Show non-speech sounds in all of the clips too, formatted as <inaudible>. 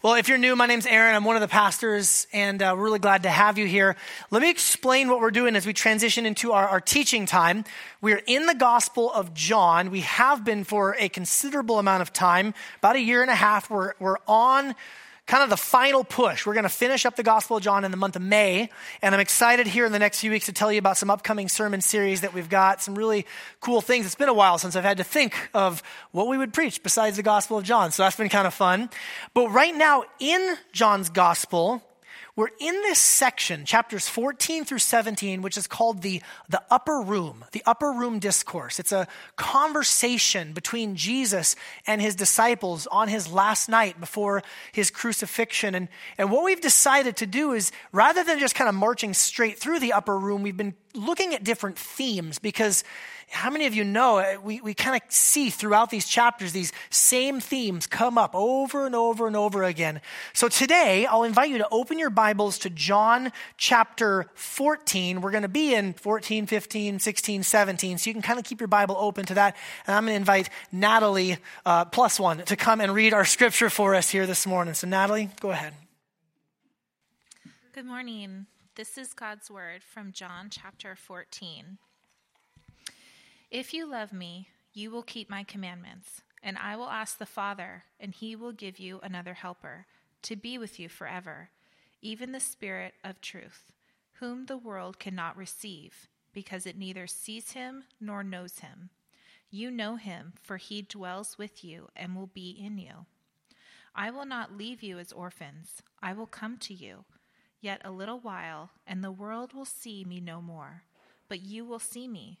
Well, if you're new, my name's Aaron. I'm one of the pastors, and uh, we're really glad to have you here. Let me explain what we're doing as we transition into our, our teaching time. We're in the Gospel of John. We have been for a considerable amount of time, about a year and a half. We're, we're on kind of the final push. We're going to finish up the Gospel of John in the month of May, and I'm excited here in the next few weeks to tell you about some upcoming sermon series that we've got, some really cool things. It's been a while since I've had to think of what we would preach besides the Gospel of John, so that's been kind of fun. But right now, in John's Gospel, we're in this section, chapters 14 through 17, which is called the, the upper room, the upper room discourse. It's a conversation between Jesus and his disciples on his last night before his crucifixion. And, and what we've decided to do is rather than just kind of marching straight through the upper room, we've been looking at different themes because how many of you know uh, we, we kind of see throughout these chapters these same themes come up over and over and over again? So today, I'll invite you to open your Bibles to John chapter 14. We're going to be in 14, 15, 16, 17. So you can kind of keep your Bible open to that. And I'm going to invite Natalie, uh, plus one, to come and read our scripture for us here this morning. So, Natalie, go ahead. Good morning. This is God's word from John chapter 14. If you love me, you will keep my commandments, and I will ask the Father, and he will give you another helper to be with you forever, even the Spirit of truth, whom the world cannot receive, because it neither sees him nor knows him. You know him, for he dwells with you and will be in you. I will not leave you as orphans, I will come to you. Yet a little while, and the world will see me no more. But you will see me,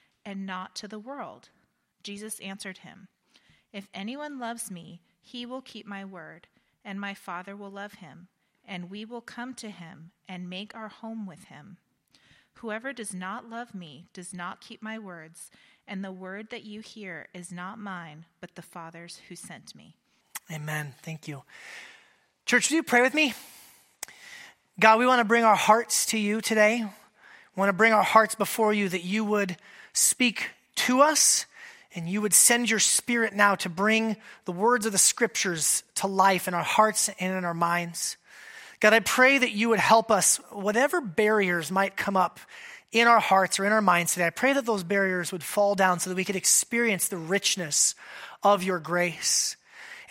and not to the world? Jesus answered him, If anyone loves me, he will keep my word, and my Father will love him, and we will come to him and make our home with him. Whoever does not love me does not keep my words, and the word that you hear is not mine, but the Father's who sent me. Amen. Thank you. Church, do you pray with me? God, we want to bring our hearts to you today. Want to bring our hearts before you that you would speak to us and you would send your spirit now to bring the words of the scriptures to life in our hearts and in our minds. God, I pray that you would help us, whatever barriers might come up in our hearts or in our minds today. I pray that those barriers would fall down so that we could experience the richness of your grace.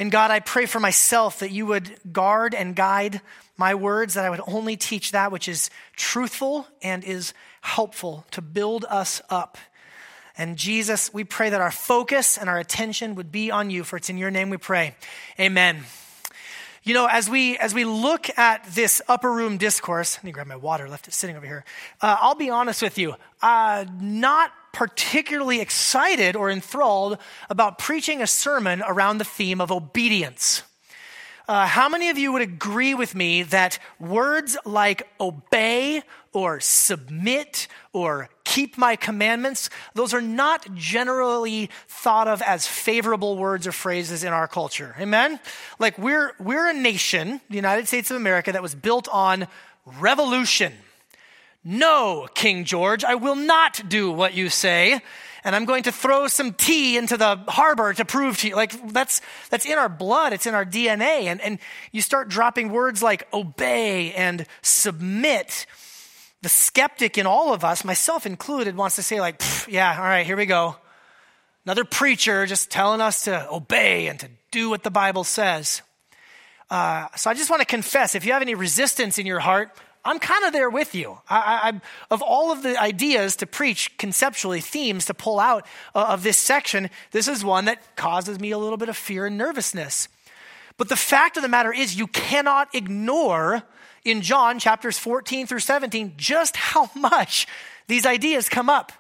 And God, I pray for myself that you would guard and guide my words, that I would only teach that which is truthful and is helpful to build us up. And Jesus, we pray that our focus and our attention would be on you, for it's in your name we pray. Amen. You know, as we as we look at this upper room discourse, I need to grab my water, left it sitting over here. Uh, I'll be honest with you, uh, not particularly excited or enthralled about preaching a sermon around the theme of obedience. Uh, how many of you would agree with me that words like obey or submit or keep my commandments, those are not generally thought of as favorable words or phrases in our culture. Amen? Like we're, we're a nation, the United States of America, that was built on revolution. No, King George, I will not do what you say and I'm going to throw some tea into the harbor to prove to you. Like that's, that's in our blood. It's in our DNA. And, and you start dropping words like obey and submit. The skeptic in all of us, myself included, wants to say like, yeah, all right, here we go. Another preacher just telling us to obey and to do what the Bible says. Uh, so I just want to confess, if you have any resistance in your heart, I'm kind of there with you. I, I, of all of the ideas to preach conceptually, themes to pull out uh, of this section, this is one that causes me a little bit of fear and nervousness. But the fact of the matter is, you cannot ignore in John chapters 14 through 17 just <laughs> how much these ideas come up.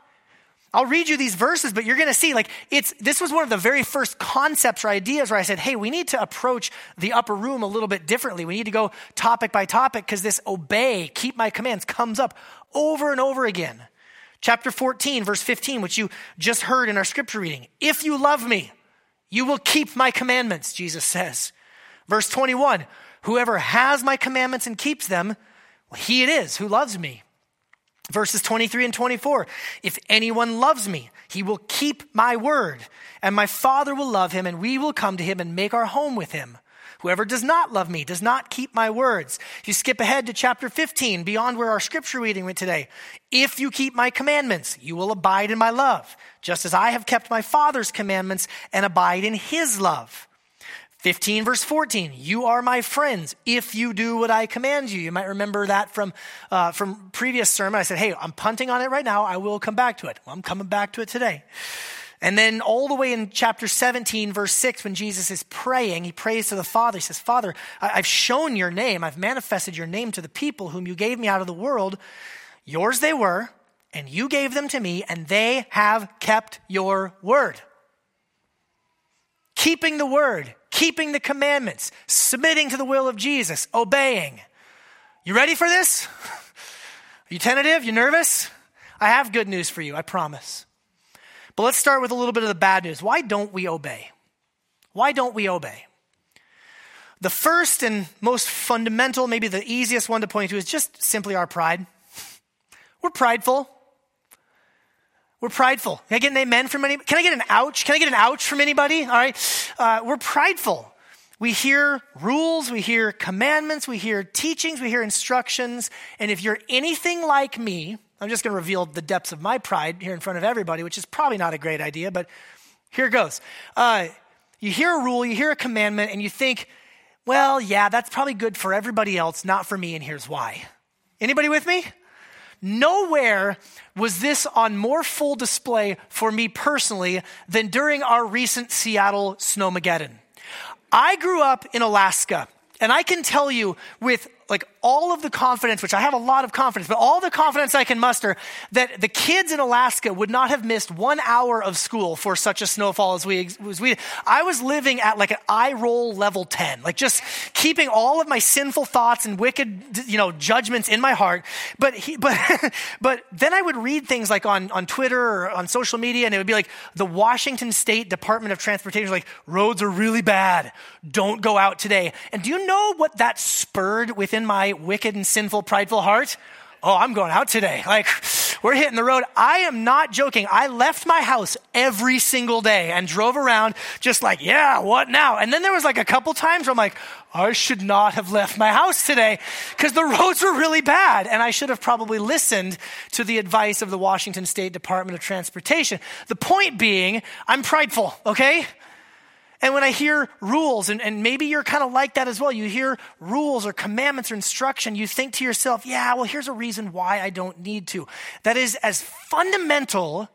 I'll read you these verses, but you're going to see like it's this was one of the very first concepts or ideas where I said, "Hey, we need to approach the upper room a little bit differently. We need to go topic by topic because this obey, keep my commands comes up over and over again." Chapter 14, verse 15, which you just heard in our scripture reading. If you love me, you will keep my commandments, Jesus says. Verse 21, whoever has my commandments and keeps them, well, he it is who loves me. Verses 23 and 24 If anyone loves me, he will keep my word, and my Father will love him, and we will come to him and make our home with him. Whoever does not love me does not keep my words. You skip ahead to chapter 15, beyond where our scripture reading went today, if you keep my commandments, you will abide in my love, just as I have kept my Father's commandments and abide in his love. 15 verse 14 you are my friends if you do what i command you. You might remember that from uh, from previous sermon. I said hey i'm punting on it right now. I will come back to it. Well, i'm coming back to it today. And then all the way in chapter 17 verse 6 when jesus is praying he prays to the father. He says father i've shown your name. I've manifested your name to the people whom you gave me out of the world. Yours they were and you gave them to me and they have kept your word. Keeping the word keeping the commandments, submitting to the will of Jesus, obeying. You ready for this? Are <laughs> you tentative? You nervous? I have good news for you, I promise. But let's start with a little bit of the bad news. Why don't we obey? Why don't we obey? The first and most fundamental, maybe the easiest one to point to, is just simply our pride. We're prideful. We're prideful. Can I get an amen from anybody? Can I get an ouch? Can I get an ouch from anybody? All right. Uh, we're prideful. We hear rules, we hear commandments, we hear teachings, we hear instructions. And if you're anything like me, I'm just going to reveal the depths of my pride here in front of everybody, which is probably not a great idea, but here it goes. Uh, you hear a rule, you hear a commandment, and you think, well, yeah, that's probably good for everybody else, not for me, and here's why. Anybody with me? Nowhere was this on more full display for me personally than during our recent Seattle Snowmageddon. I grew up in Alaska, and I can tell you with like all of the confidence, which I have a lot of confidence, but all the confidence I can muster that the kids in Alaska would not have missed one hour of school for such a snowfall as we, as we, I was living at like an eye roll level 10, like just keeping all of my sinful thoughts and wicked, you know, judgments in my heart. But he, but, <laughs> but then I would read things like on, on Twitter or on social media and it would be like the Washington State Department of Transportation, like roads are really bad. Don't go out today. And do you know what that spurred within my wicked and sinful, prideful heart? Oh, I'm going out today. Like, we're hitting the road. I am not joking. I left my house every single day and drove around just like, yeah, what now? And then there was like a couple times where I'm like, I should not have left my house today because the <laughs> roads were really bad. And I should have probably listened to the advice of the Washington State Department of Transportation. The point being, I'm prideful, okay? And when I hear rules, and, and maybe you're kind of like that as well, you hear rules or commandments or instruction, you think to yourself, yeah, well, here's a reason why I don't need to. That is as fundamental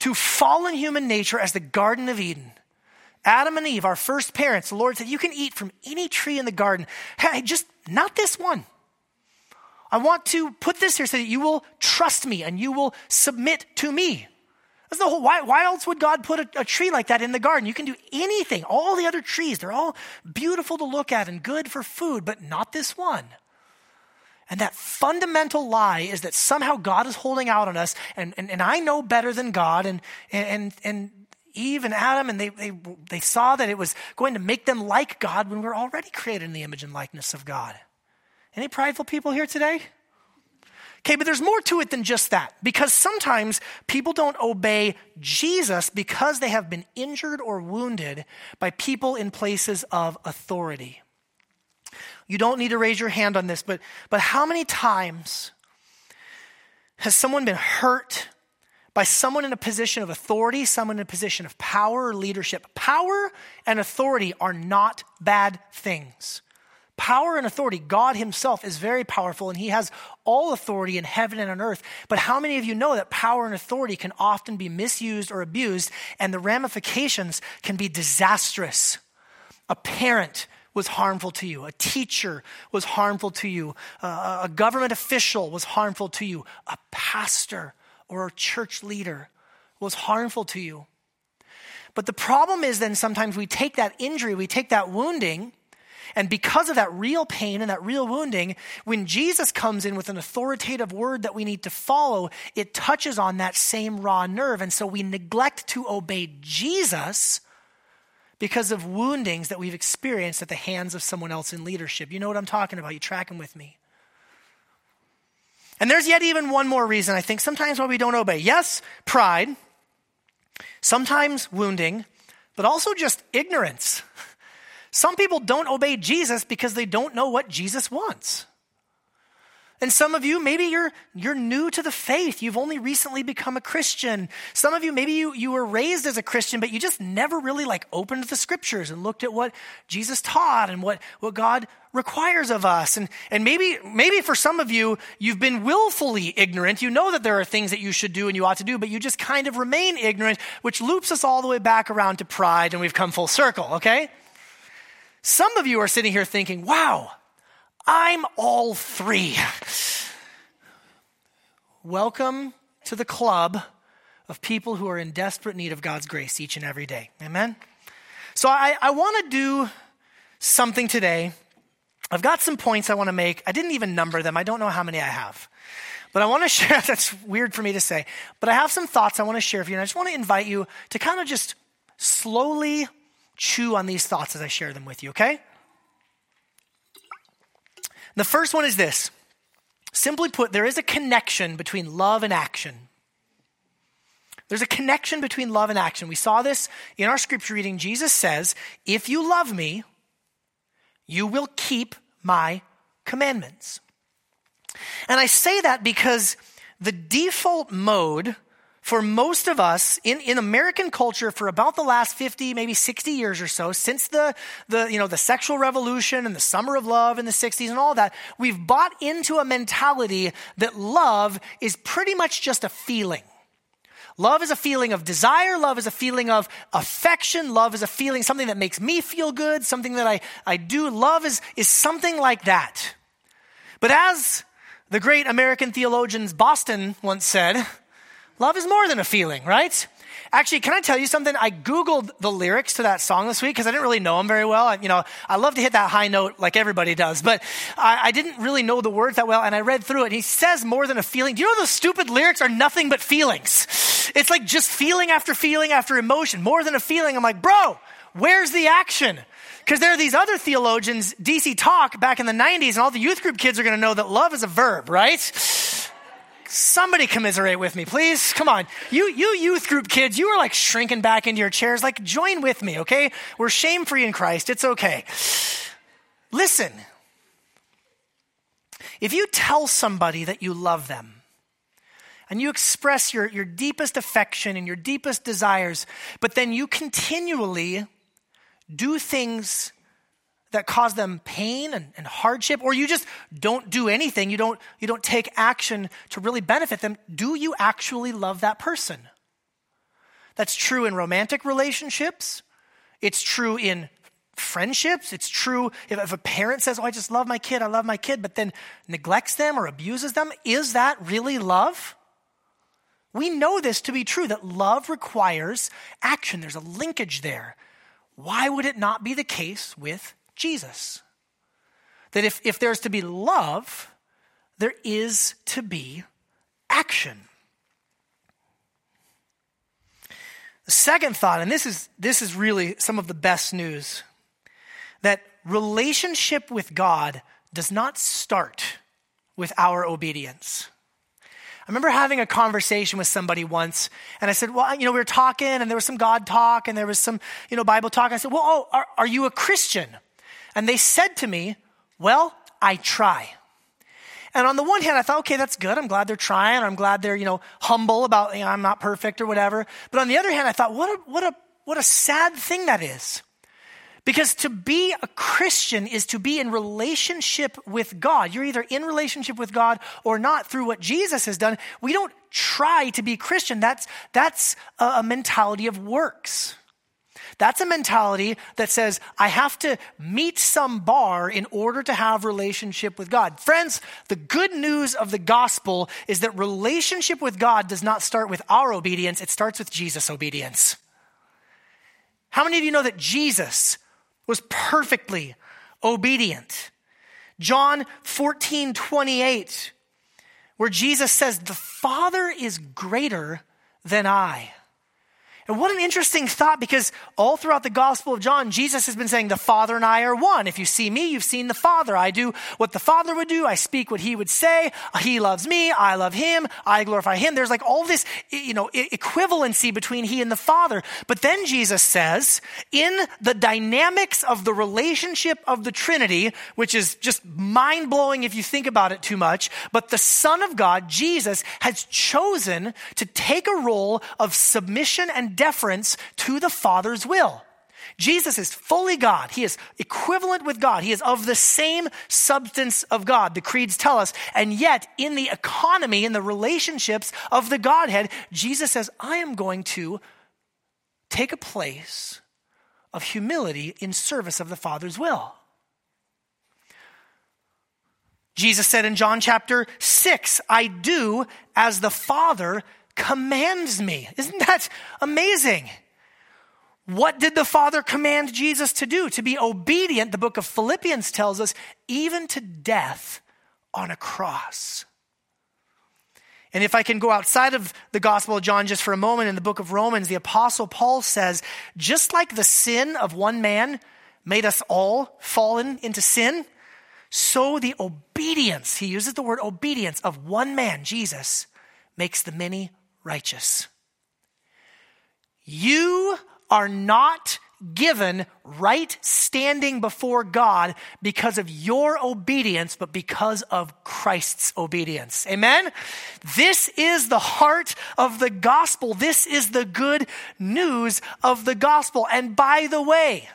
to fallen human nature as the Garden of Eden. Adam and Eve, our first parents, the Lord said, You can eat from any tree in the garden. Hey, just not this one. I want to put this here so that you will trust me and you will submit to me. That's the whole, why, why else would God put a, a, tree like that in the garden? You can do anything. All the other trees, they're all beautiful to look at and good for food, but not this one. And that fundamental lie is that somehow God is holding out on us, and, and, and I know better than God, and, and, and Eve and Adam, and they, they, they saw that it was going to make them like God when we we're already created in the image and likeness of God. Any prideful people here today? Okay, but there's more to it than just that because sometimes people don't obey Jesus because they have been injured or wounded by people in places of authority. You don't need to raise your hand on this, but, but how many times has someone been hurt by someone in a position of authority, someone in a position of power or leadership? Power and authority are not bad things. Power and authority, God Himself is very powerful and He has all authority in heaven and on earth. But how many of you know that power and authority can often be misused or abused and the ramifications can be disastrous? A parent was harmful to you, a teacher was harmful to you, a government official was harmful to you, a pastor or a church leader was harmful to you. But the problem is then sometimes we take that injury, we take that wounding, and because of that real pain and that real wounding, when Jesus comes in with an authoritative word that we need to follow, it touches on that same raw nerve. And so we neglect to obey Jesus because of woundings that we've experienced at the hands of someone else in leadership. You know what I'm talking about. You tracking with me. And there's yet even one more reason I think sometimes why we don't obey. Yes, pride, sometimes wounding, but also just ignorance. Some people don't obey Jesus because they don't know what Jesus wants. And some of you, maybe you're, you're new to the faith. You've only recently become a Christian. Some of you, maybe you, you were raised as a Christian, but you just never really like opened the scriptures and looked at what Jesus taught and what, what God requires of us. And, and maybe, maybe for some of you, you've been willfully ignorant. You know that there are things that you should do and you ought to do, but you just kind of remain ignorant, which loops us all the way back around to pride and we've come full circle, okay? Some of you are sitting here thinking, wow, I'm all three. Welcome to the club of people who are in desperate need of God's grace each and every day. Amen? So I, I want to do something today. I've got some points I want to make. I didn't even number them, I don't know how many I have. But I want to <laughs> share, that's weird for me to say, but I have some thoughts I want to share with you. And I just want to invite you to kind of just slowly chew on these thoughts as I share them with you, okay? The first one is this simply put, there is a connection between love and action. There's a connection between love and action. We saw this in our scripture reading. Jesus says, If you love me, you will keep my commandments. And I say that because the default mode for most of us in, in American culture for about the last 50, maybe 60 years or so, since the, the, you know, the sexual revolution and the summer of love in the 60s and all that, we've bought into a mentality that love is pretty much just a feeling. Love is a feeling of desire. Love is a feeling of affection. Love is a feeling, something that makes me feel good, something that I, I do. Love is, is something like that. But as the great American theologian Boston once said, Love is more than a feeling, right? Actually, can I tell you something? I Googled the lyrics to that song this week because I didn't really know them very well. I, you know, I love to hit that high note like everybody does, but I, I, didn't really know the words that well, and I read through it, and he says more than a feeling. Do you know those stupid lyrics are nothing but feelings? It's like just feeling after feeling after emotion, more than a feeling. I'm like, bro, where's the action? Because there are these other theologians, DC Talk, back in the 90s, and all the youth group kids are going to know that love is a verb, right? Somebody commiserate with me, please. Come on. You, you youth group kids, you are like shrinking back into your chairs. Like, join with me, okay? We're shame free in Christ. It's okay. Listen. If you tell somebody that you love them, and you express your, your deepest affection and your deepest desires, but then you continually do things that cause them pain and, and, hardship, or you just don't do anything, you don't, you don't take action to really benefit them, do you actually love that person? That's true in romantic relationships. It's true in friendships. It's true if, if a parent says, Oh, I just love my kid, I love my kid, but then neglects them or abuses them. Is that really love? We know this to be true that love requires action. There's a linkage there. Why would it not be the case with Jesus. That if, if there's to be love, there is to be action. The second thought, and this is, this is really some of the best news, that relationship with God does not start with our obedience. I remember having a conversation with somebody once, and I said, Well, you know, we were talking, and there was some God talk, and there was some, you know, Bible talk. I said, Well, oh, are, are you a Christian? And they said to me, Well, I try. And on the one hand, I thought, okay, that's good. I'm glad they're trying. I'm glad they're, you know, humble about, you know, I'm not perfect or whatever. But on the other hand, I thought, what a, what a, what a sad thing that is. Because to be a Christian is to be in relationship with God. You're either in relationship with God or not through what Jesus has done. We don't try to be Christian. That's, that's a, a mentality of works. That's a mentality that says, I have to meet some bar in order to have relationship with God. Friends, the good news of the gospel is that relationship with God does not start with our obedience, it starts with Jesus' obedience. How many of you know that Jesus was perfectly obedient? John 14, 28, where Jesus says, The Father is greater than I. And what an interesting thought because all throughout the Gospel of John, Jesus has been saying, The Father and I are one. If you see me, you've seen the Father. I do what the Father would do. I speak what he would say. He loves me. I love him. I glorify him. There's like all this, you know, equivalency between he and the Father. But then Jesus says, in the dynamics of the relationship of the Trinity, which is just mind blowing if you think about it too much, but the Son of God, Jesus, has chosen to take a role of submission and deference to the Father's will. Jesus is fully God. He is equivalent with God. He is of the same substance of God, the creeds tell us. And yet, in the economy, in the relationships of the Godhead, Jesus says, I am going to take a place of humility in service of the Father's will. Jesus said in John chapter 6, I do as the Father commands me. Isn't that amazing? What did the Father command Jesus to do? To be obedient, the book of Philippians tells us, even to death on a cross. And if I can go outside of the Gospel of John just for a moment, in the book of Romans, the Apostle Paul says, just like the sin of one man made us all fallen into sin, so the obedience, he uses the word obedience, of one man, Jesus, makes the many righteous. You are not given right standing before God because of your obedience, but because of Christ's obedience. Amen? This is the heart of the gospel. This is the good news of the gospel. And by the way,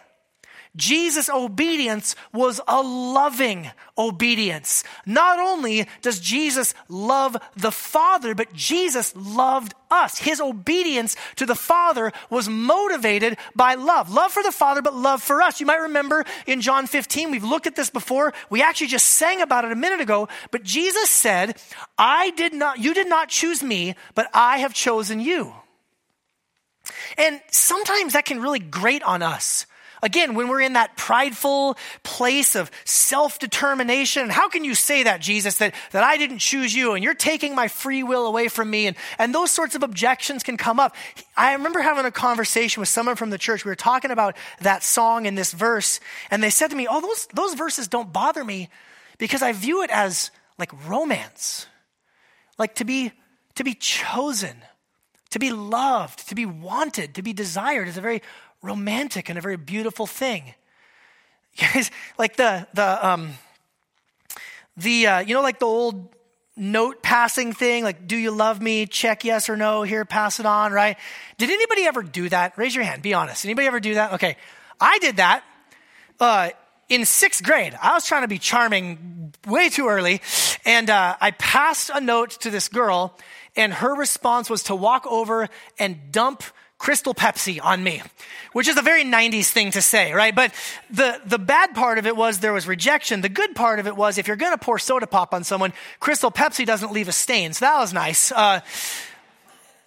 Jesus' obedience was a loving obedience. Not only does Jesus love the Father, but Jesus loved us. His obedience to the Father was motivated by love. Love for the Father, but love for us. You might remember in John 15, we've looked at this before. We actually just sang about it a minute ago, but Jesus said, I did not, you did not choose me, but I have chosen you. And sometimes that can really grate on us Again, when we're in that prideful place of self determination, how can you say that, Jesus, that, that I didn't choose you and you're taking my free will away from me? And, and those sorts of objections can come up. I remember having a conversation with someone from the church. We were talking about that song in this verse, and they said to me, Oh, those, those verses don't bother me because I view it as like romance, like to be, to be chosen to be loved, to be wanted, to be desired is a very romantic and a very beautiful thing. <laughs> Like the the um the uh, you know like the old note passing thing like do you love me? Check yes or no here pass it on right? Did anybody ever do that? Raise your hand be honest. Anybody ever do that? Okay. I did that uh, in sixth grade. I was trying to be charming way too early and uh, i passed a note to this girl and her response was to walk over and dump Crystal Pepsi on me, which is a very 90s thing to say, right? But the, the bad part of it was there was rejection. The good part of it was if you're going to pour soda pop on someone, Crystal Pepsi doesn't leave a stain. So that was nice. Uh,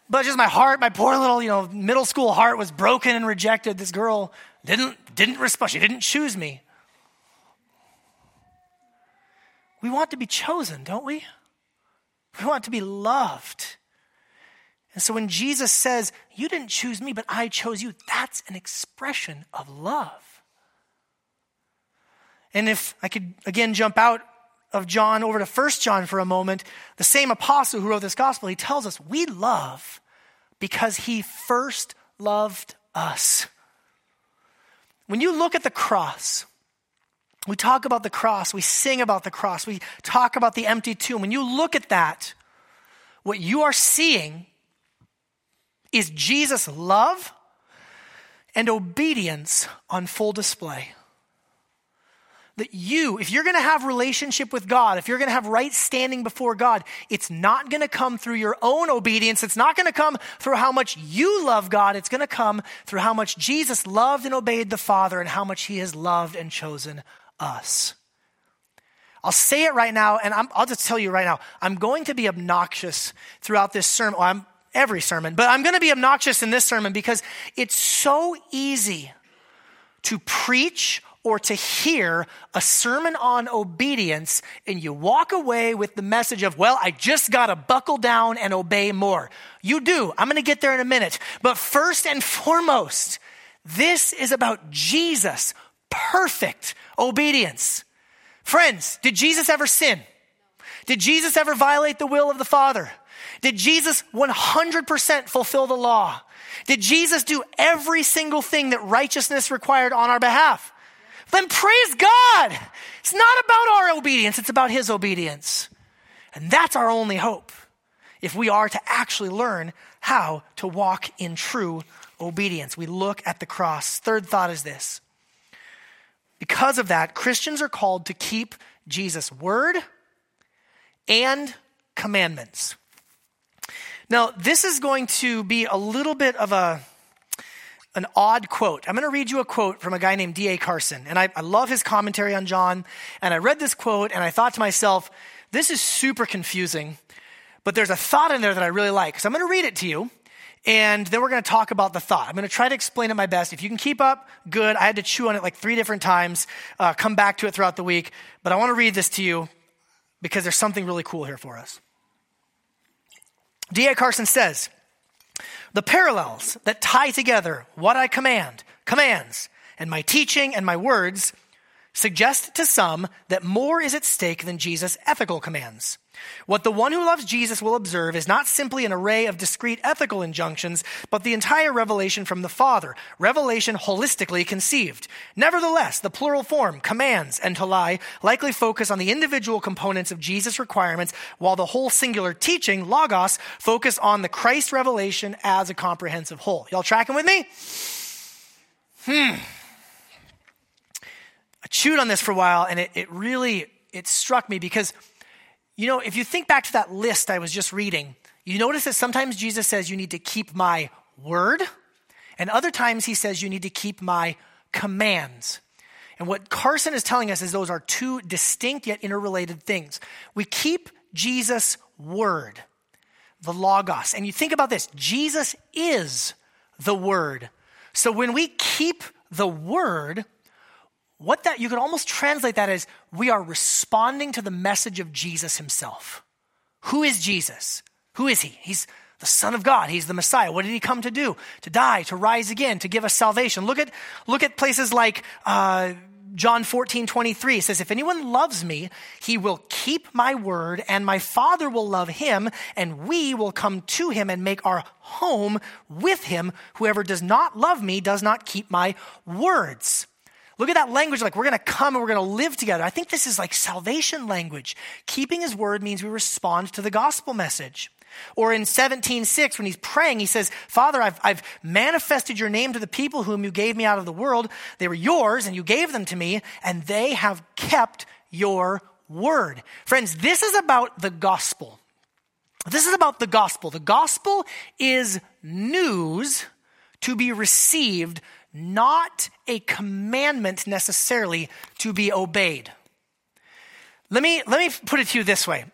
but just my heart, my poor little, you know, middle school heart was broken and rejected. This girl didn't, didn't respond. She didn't choose me. We want to be chosen, don't we? We want to be loved. And so when Jesus says, You didn't choose me, but I chose you, that's an expression of love. And if I could again jump out of John over to First John for a moment, the same apostle who wrote this gospel, he tells us we love because he first loved us. When you look at the cross, we talk about the cross, we sing about the cross, we talk about the empty tomb. When you look at that, what you are seeing is Jesus' love and obedience on full display. that you, if you're going to have relationship with God, if you're going to have right standing before God, it's not going to come through your own obedience. It's not going to come through how much you love God. It's going to come through how much Jesus loved and obeyed the Father and how much he has loved and chosen us. I'll say it right now, and i will just tell you right now, I'm going to be obnoxious throughout this sermon. I'm every sermon, but I'm going to be obnoxious in this sermon because it's so easy to preach or to hear a sermon on obedience and you walk away with the message of, well, I just got to buckle down and obey more. You do. I'm going to get there in a minute. But first and foremost, this is about Jesus, perfect obedience. Friends, did Jesus ever sin? Did Jesus ever violate the will of the Father? Did Jesus 100% fulfill the law? Did Jesus do every single thing that righteousness required on our behalf? Then praise God. It's not about our obedience, it's about His obedience. And that's our only hope if we are to actually learn how to walk in true obedience. We look at the cross. Third thought is this because of that, Christians are called to keep Jesus' word and commandments. Now, this is going to be a little bit of a an odd quote. I'm going to read you a quote from a guy named D.A. Carson. And I, I love his commentary on John. And I read this quote and I thought to myself, this is super confusing, but there's a thought in there that I really like. So I'm going to read it to you. And then we're going to talk about the thought. I'm going to try to explain it my best. If you can keep up, good. I had to chew on it like three different times, uh, come back to it throughout the week. But I want to read this to you because there's something really cool here for us. D.A. Carson says, the parallels that tie together what I command, commands, and my teaching and my words suggest to some that more is at stake than Jesus' ethical commands. What the one who loves Jesus will observe is not simply an array of discrete ethical injunctions, but the entire revelation from the Father, revelation holistically conceived. Nevertheless, the plural form, commands entolai, likely focus on the individual components of Jesus' requirements, while the whole singular teaching, logos, focus on the Christ revelation as a comprehensive whole. Y'all tracking with me? Hmm. I chewed on this for a while and it, it really, it struck me because you know, if you think back to that list I was just reading, you notice that sometimes Jesus says you need to keep my word, and other times he says you need to keep my commands. And what Carson is telling us is those are two distinct yet interrelated things. We keep Jesus' word, the Logos. And you think about this Jesus is the word. So when we keep the word, what that you could almost translate that as we are responding to the message of Jesus himself. Who is Jesus? Who is he? He's the Son of God. He's the Messiah. What did he come to do? To die, to rise again, to give us salvation. Look at, look at places like uh, John 14, 23. It says, If anyone loves me, he will keep my word, and my Father will love him, and we will come to him and make our home with him. Whoever does not love me does not keep my words. Look at that language like we're going to come and we're going to live together. I think this is like salvation language. Keeping his word means we respond to the gospel message. Or in 17:6 when he's praying he says, "Father, I've, I've manifested your name to the people whom you gave me out of the world. They were yours and you gave them to me, and they have kept your word." Friends, this is about the gospel. This is about the gospel. The gospel is news to be received not a commandment necessarily to be obeyed. Let me, let me put it to you this way.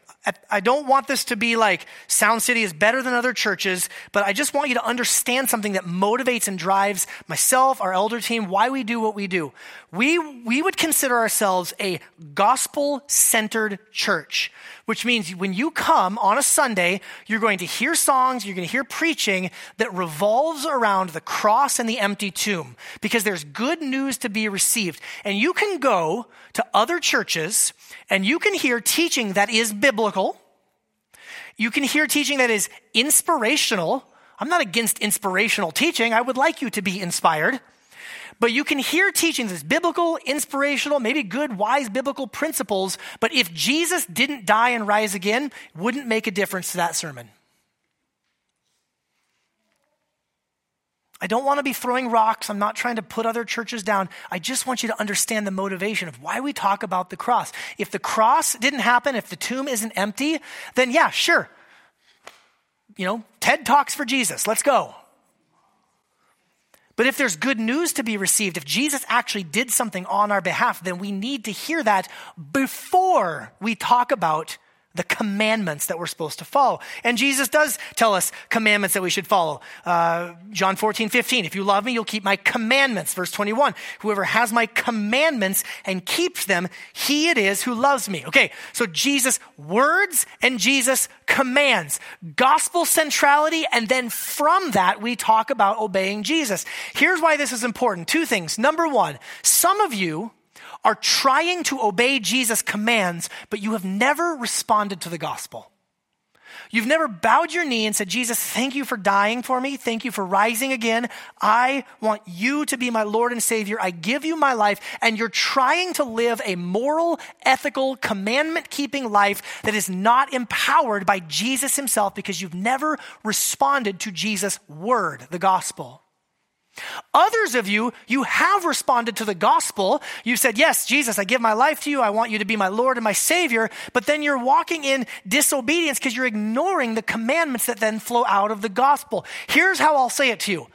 I don't want this to be like Sound City is better than other churches, but I just want you to understand something that motivates and drives myself, our elder team, why we do what we do. We, we would consider ourselves a gospel centered church, which means when you come on a Sunday, you're going to hear songs, you're going to hear preaching that revolves around the cross and the empty tomb because there's good news to be received. And you can go to other churches and you can hear teaching that is biblical. You can hear teaching that is inspirational. I'm not against inspirational teaching. I would like you to be inspired. But you can hear teachings that's biblical, inspirational, maybe good, wise biblical principles. But if Jesus didn't die and rise again, wouldn't make a difference to that sermon. I don't want to be throwing rocks. I'm not trying to put other churches down. I just want you to understand the motivation of why we talk about the cross. If the cross didn't happen, if the tomb isn't empty, then yeah, sure. You know, TED Talks for Jesus. Let's go. But if there's good news to be received, if Jesus actually did something on our behalf, then we need to hear that before we talk about the commandments that we're supposed to follow. And Jesus does tell us commandments that we should follow. Uh, John 14, 15. If you love me, you'll keep my commandments. Verse 21. Whoever has my commandments and keeps them, he it is who loves me. Okay, so Jesus' words and Jesus' commands. Gospel centrality, and then from that, we talk about obeying Jesus. Here's why this is important. Two things. Number one, some of you are trying to obey Jesus' commands, but you have never responded to the gospel. You've never bowed your knee and said, Jesus, thank you for dying for me. Thank you for rising again. I want you to be my Lord and Savior. I give you my life. And you're trying to live a moral, ethical, commandment keeping life that is not empowered by Jesus himself because you've never responded to Jesus' word, the gospel. Others of you, you have responded to the gospel. You said, Yes, Jesus, I give my life to you. I want you to be my Lord and my Savior. But then you're walking in disobedience because you're ignoring the commandments that then flow out of the gospel. Here's how I'll say it to you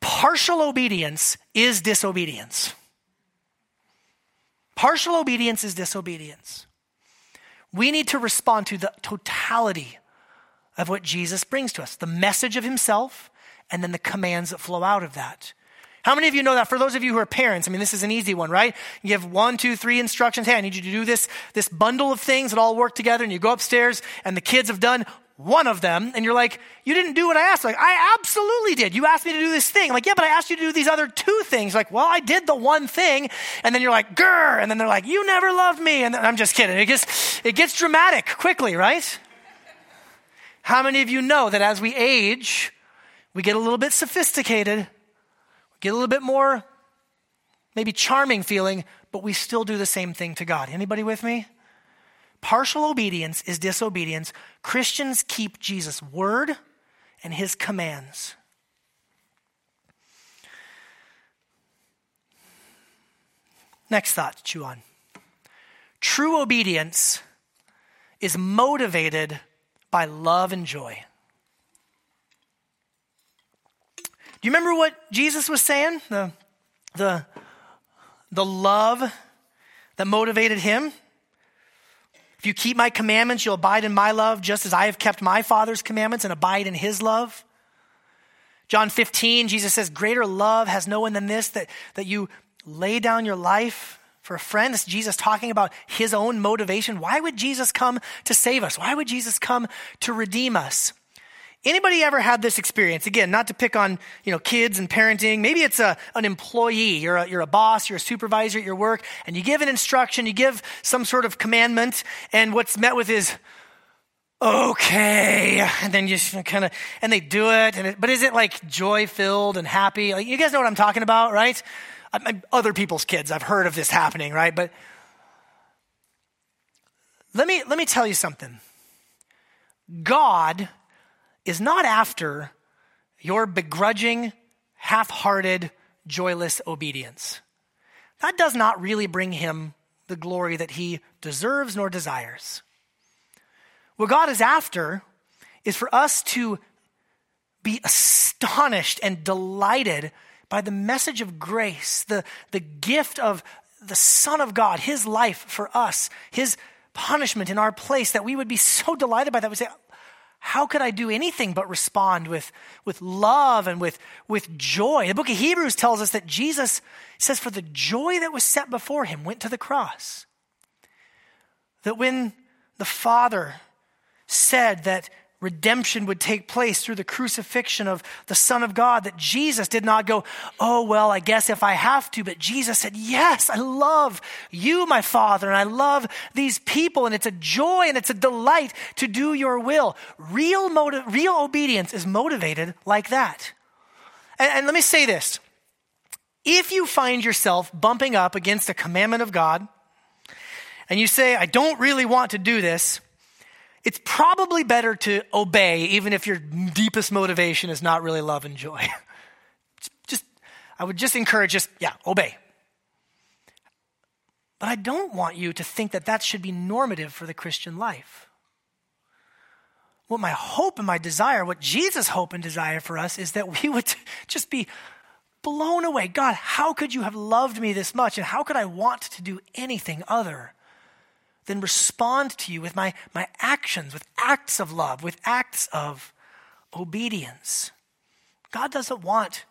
partial obedience is disobedience. Partial obedience is disobedience. We need to respond to the totality of what Jesus brings to us the message of Himself and then the commands that flow out of that. How many of you know that? For those of you who are parents, I mean, this is an easy one, right? You have one, two, three instructions. Hey, I need you to do this, this bundle of things that all work together, and you go upstairs, and the kids have done one of them, and you're like, you didn't do what I asked. Like, I absolutely did. You asked me to do this thing. I'm like, yeah, but I asked you to do these other two things. Like, well, I did the one thing, and then you're like, grr, and then they're like, you never loved me, and then, I'm just kidding. It gets, it gets dramatic quickly, right? How many of you know that as we age, we get a little bit sophisticated, we get a little bit more maybe charming feeling, but we still do the same thing to God. Anybody with me? Partial obedience is disobedience. Christians keep Jesus' word and his commands. Next thought to chew on. True obedience is motivated by love and joy. Do you remember what Jesus was saying? The, the, the love that motivated him? If you keep my commandments, you'll abide in my love, just as I have kept my Father's commandments and abide in his love. John 15, Jesus says, Greater love has no one than this, that, that you lay down your life for a friend. This is Jesus talking about his own motivation. Why would Jesus come to save us? Why would Jesus come to redeem us? Anybody ever had this experience? Again, not to pick on, you know, kids and parenting. Maybe it's a, an employee. You're a, you're a boss, you're a supervisor at your work, and you give an instruction, you give some sort of commandment, and what's met with is, okay. And then you kind of, and they do it, it, but is it like joy filled and happy? Like, you guys know what I'm talking about, right? I, other people's kids, I've heard of this happening, right? But let me, let me tell you something. God is not after your begrudging, half hearted, joyless obedience. That does not really bring him the glory that he deserves nor desires. What God is after is for us to be astonished and delighted by the message of grace, the, the gift of the Son of God, his life for us, his punishment in our place, that we would be so delighted by that. We say, how could I do anything but respond with, with love and with, with joy? The book of Hebrews tells us that Jesus says, for the joy that was set before him, went to the cross. That when the Father said that redemption would take place through the crucifixion of the Son of God, that Jesus did not go, Oh, well, I guess if I have to, but Jesus said, Yes, I love you, my Father, and I love these people, and it's a joy and it's a delight to do your will. Real, motive, real obedience is motivated like that. And, and let me say this if you find yourself bumping up against a commandment of God, and you say, I don't really want to do this, it's probably better to obey, even if your deepest motivation is not really love and joy. <laughs> just I would just encourage just, yeah, obey. But I don't want you to think that that should be normative for the Christian life. What my hope and my desire, what Jesus' hope and desire for us is that we would <laughs> just be blown away. God, how could you have loved me this much? And how could I want to do anything other than respond to you with my, my actions, with acts of love, with acts of obedience? God doesn't want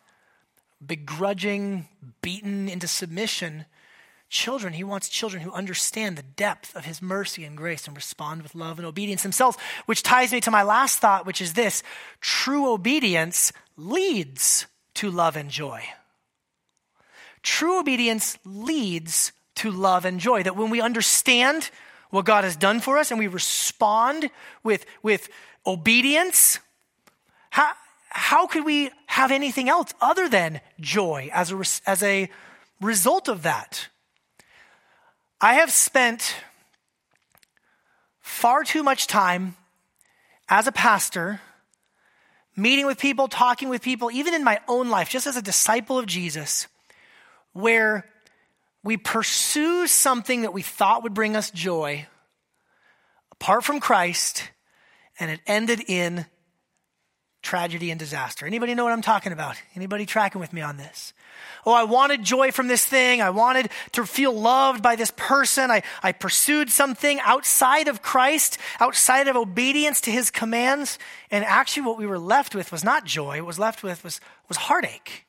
begrudging, beaten into submission children. He wants children who understand the depth of his mercy and grace and respond with love and obedience themselves, which ties me to my last thought, which is this true obedience leads to love and joy. True obedience leads to love and joy. That when we understand what God has done for us and we respond with, with obedience, how, how could we have anything else other than joy as a, as a result of that? I have spent far too much time as a pastor meeting with people, talking with people, even in my own life, just as a disciple of Jesus, where we pursue something that we thought would bring us joy apart from Christ, and it ended in tragedy and disaster. Anybody know what I'm talking about? Anybody tracking with me on this? Oh, I wanted joy from this thing. I wanted to feel loved by this person. I, I pursued something outside of Christ, outside of obedience to his commands. And actually, what we were left with was not joy. What was left with was, was heartache.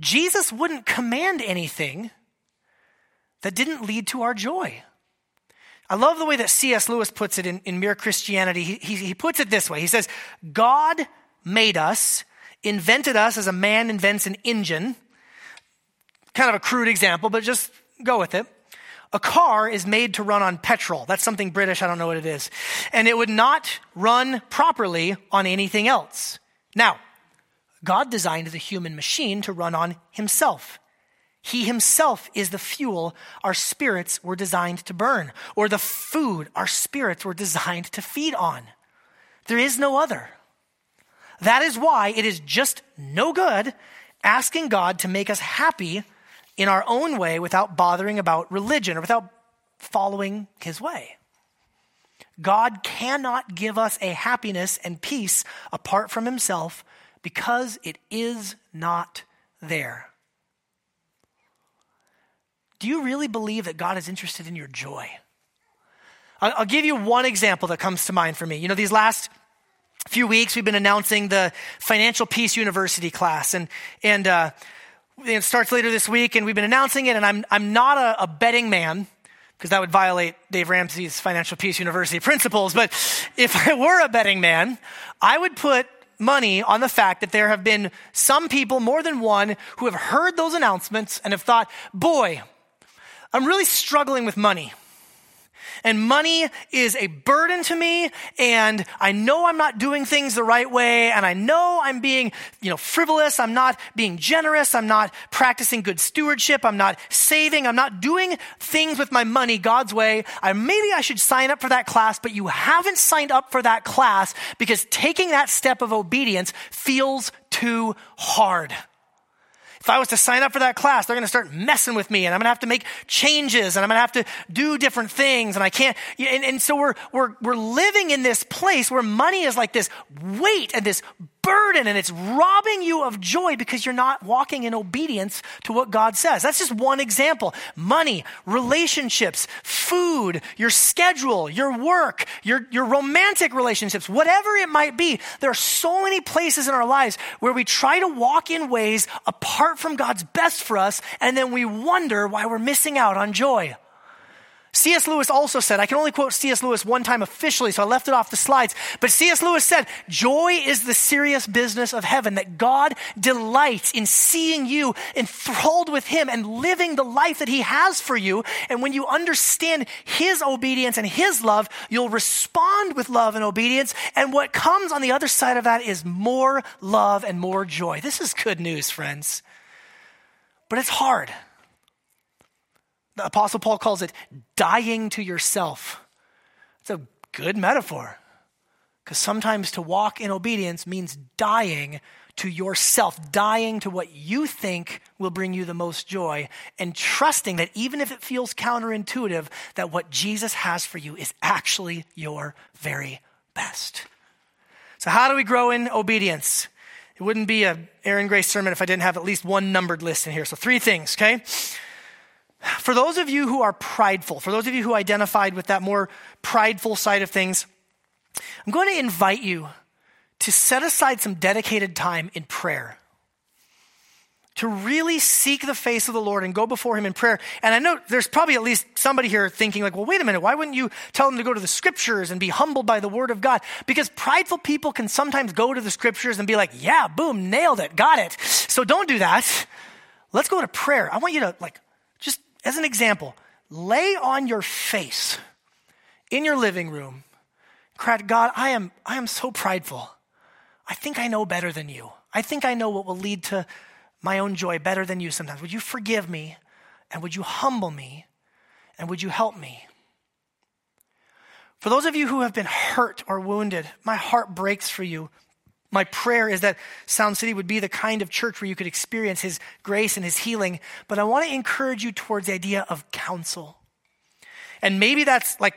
Jesus wouldn't command anything that didn't lead to our joy. I love the way that C.S. Lewis puts it in, in Mere Christianity. He, he, he puts it this way He says, God made us, invented us as a man invents an engine. Kind of a crude example, but just go with it. A car is made to run on petrol. That's something British, I don't know what it is. And it would not run properly on anything else. Now, God designed the human machine to run on himself. He himself is the fuel our spirits were designed to burn, or the food our spirits were designed to feed on. There is no other. That is why it is just no good asking God to make us happy in our own way without bothering about religion or without following his way. God cannot give us a happiness and peace apart from himself because it is not there. Do you really believe that God is interested in your joy? I'll, give you one example that comes to mind for me. You know, these last few weeks we've been announcing the Financial Peace University class, and and uh, it starts later this week, and we've been announcing it. And I'm I'm not a, a betting man because that would violate Dave Ramsey's Financial Peace University principles. But if I were a betting man, I would put money on the fact that there have been some people, more than one, who have heard those announcements and have thought, boy, I'm really struggling with money. And money is a burden to me, and I know I'm not doing things the right way, and I know I'm being, you know, frivolous, I'm not being generous, I'm not practicing good stewardship, I'm not saving, I'm not doing things with my money God's way. I, maybe I should sign up for that class, but you haven't signed up for that class because taking that step of obedience feels too hard. If I was to sign up for that class, they're going to start messing with me and I'm going to have to make changes and I'm going to have to do different things and I can't. And, and so we're, we're, we're living in this place where money is like this weight and this burden and it's robbing you of joy because you're not walking in obedience to what God says. That's just one example. Money, relationships, food, your schedule, your work, your, your romantic relationships, whatever it might be. There are so many places in our lives where we try to walk in ways apart from God's best for us and then we wonder why we're missing out on joy. C.S. Lewis also said, I can only quote C.S. Lewis one time officially, so I left it off the slides. But C.S. Lewis said, Joy is the serious business of heaven, that God delights in seeing you enthralled with Him and living the life that He has for you. And when you understand His obedience and His love, you'll respond with love and obedience. And what comes on the other side of that is more love and more joy. This is good news, friends. But it's hard. The Apostle Paul calls it dying to yourself. It's a good metaphor because sometimes to walk in obedience means dying to yourself, dying to what you think will bring you the most joy, and trusting that even if it feels counterintuitive, that what Jesus has for you is actually your very best. So, how do we grow in obedience? It wouldn't be a Aaron Grace sermon if I didn't have at least one numbered list in here. So, three things, okay? For those of you who are prideful, for those of you who identified with that more prideful side of things, I'm going to invite you to set aside some dedicated time in prayer. To really seek the face of the Lord and go before Him in prayer. And I know there's probably at least somebody here thinking, like, well, wait a minute, why wouldn't you tell them to go to the scriptures and be humbled by the Word of God? Because prideful people can sometimes go to the scriptures and be like, yeah, boom, nailed it, got it. So don't do that. Let's go to prayer. I want you to, like, as an example, lay on your face in your living room. Cry, God, I am, I am so prideful. I think I know better than you. I think I know what will lead to my own joy better than you sometimes. Would you forgive me? And would you humble me? And would you help me? For those of you who have been hurt or wounded, my heart breaks for you. My prayer is that Sound City would be the kind of church where you could experience His grace and His healing. But I want to encourage you towards the idea of counsel. And maybe that's like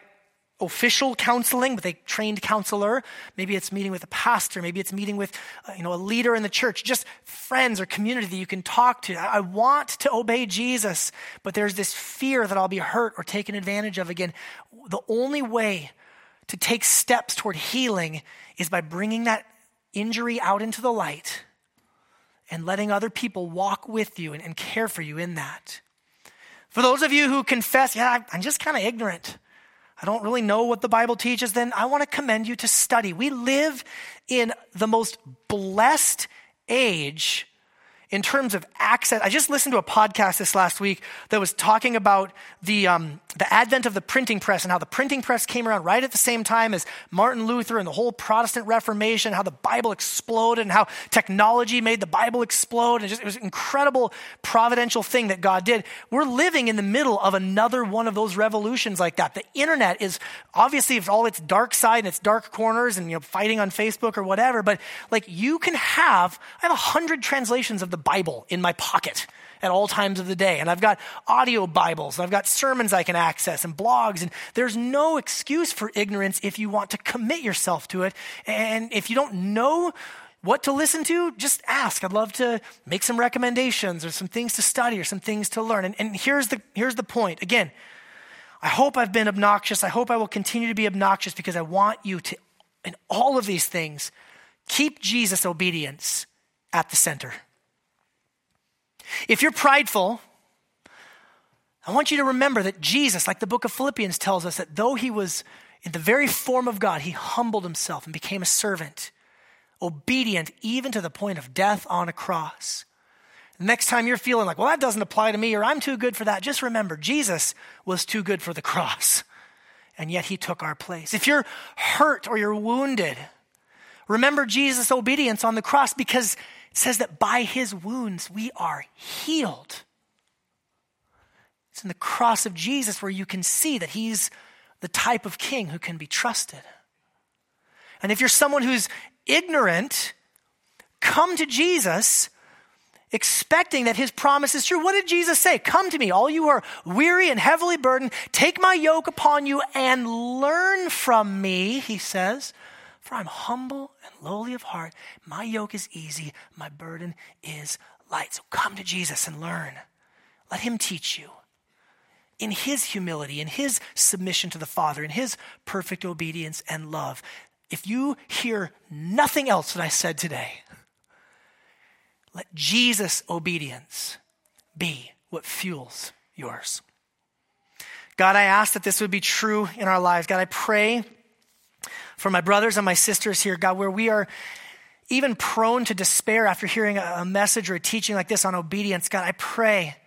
official counseling with a trained counselor. Maybe it's meeting with a pastor. Maybe it's meeting with uh, you know, a leader in the church, just friends or community that you can talk to. I want to obey Jesus, but there's this fear that I'll be hurt or taken advantage of again. The only way to take steps toward healing is by bringing that injury out into the light and letting other people walk with you and, and care for you in that. For those of you who confess, yeah, I'm just kind of ignorant. I don't really know what the Bible teaches, then I want to commend you to study. We live in the most blessed age in terms of access. I just listened to a podcast this last week that was talking about the, um, the advent of the printing press and how the printing press came around right at the same time as Martin Luther and the whole Protestant Reformation, how the Bible exploded and how technology made the Bible explode. And just, it was an incredible providential thing that God did. We're living in the middle of another one of those revolutions like that. The internet is obviously it's all its dark side and its dark corners and, you know, fighting on Facebook or whatever, but like you can have, I have a hundred translations of the Bible in my pocket at all times of the day. And I've got audio Bibles, and I've got sermons I can access and blogs. And there's no excuse for ignorance if you want to commit yourself to it. And if you don't know what to listen to, just ask. I'd love to make some recommendations or some things to study or some things to learn. And, and here's, the, here's the point. Again, I hope I've been obnoxious. I hope I will continue to be obnoxious because I want you to, in all of these things, keep Jesus' obedience at the center. If you're prideful, I want you to remember that Jesus, like the book of Philippians tells us, that though he was in the very form of God, he humbled himself and became a servant, obedient even to the point of death on a cross. The next time you're feeling like, well, that doesn't apply to me or I'm too good for that, just remember Jesus was too good for the <laughs> cross, and yet he took our place. If you're hurt or you're wounded, remember Jesus' obedience on the cross because says that by his wounds we are healed. It's in the cross of Jesus where you can see that he's the type of king who can be trusted. And if you're someone who's ignorant, come to Jesus expecting that his promise is true. What did Jesus say? Come to me, all you who are weary and heavily burdened. Take my yoke upon you and learn from me, he says. For I'm humble and lowly of heart. My yoke is easy, my burden is light. So come to Jesus and learn. Let him teach you. In his humility, in his submission to the Father, in his perfect obedience and love. If you hear nothing else that I said today, let Jesus' obedience be what fuels yours. God, I ask that this would be true in our lives. God, I pray for my brothers and my sisters here, God, where we are even prone to despair after hearing a message or a teaching like this on obedience, God, I pray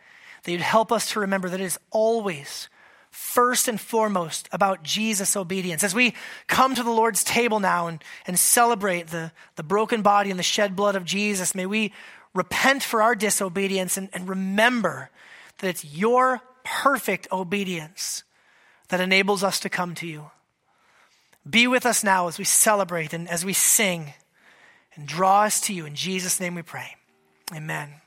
that you'd help us to remember that it is always first and foremost about Jesus' obedience. As we come to the Lord's table now and, and celebrate the, the broken body and the shed blood of Jesus, may we repent for our disobedience and, and remember that it's your perfect obedience that enables us to come to you. Be with us now as we celebrate and as we sing and draw us to you. In Jesus' name we pray. Amen.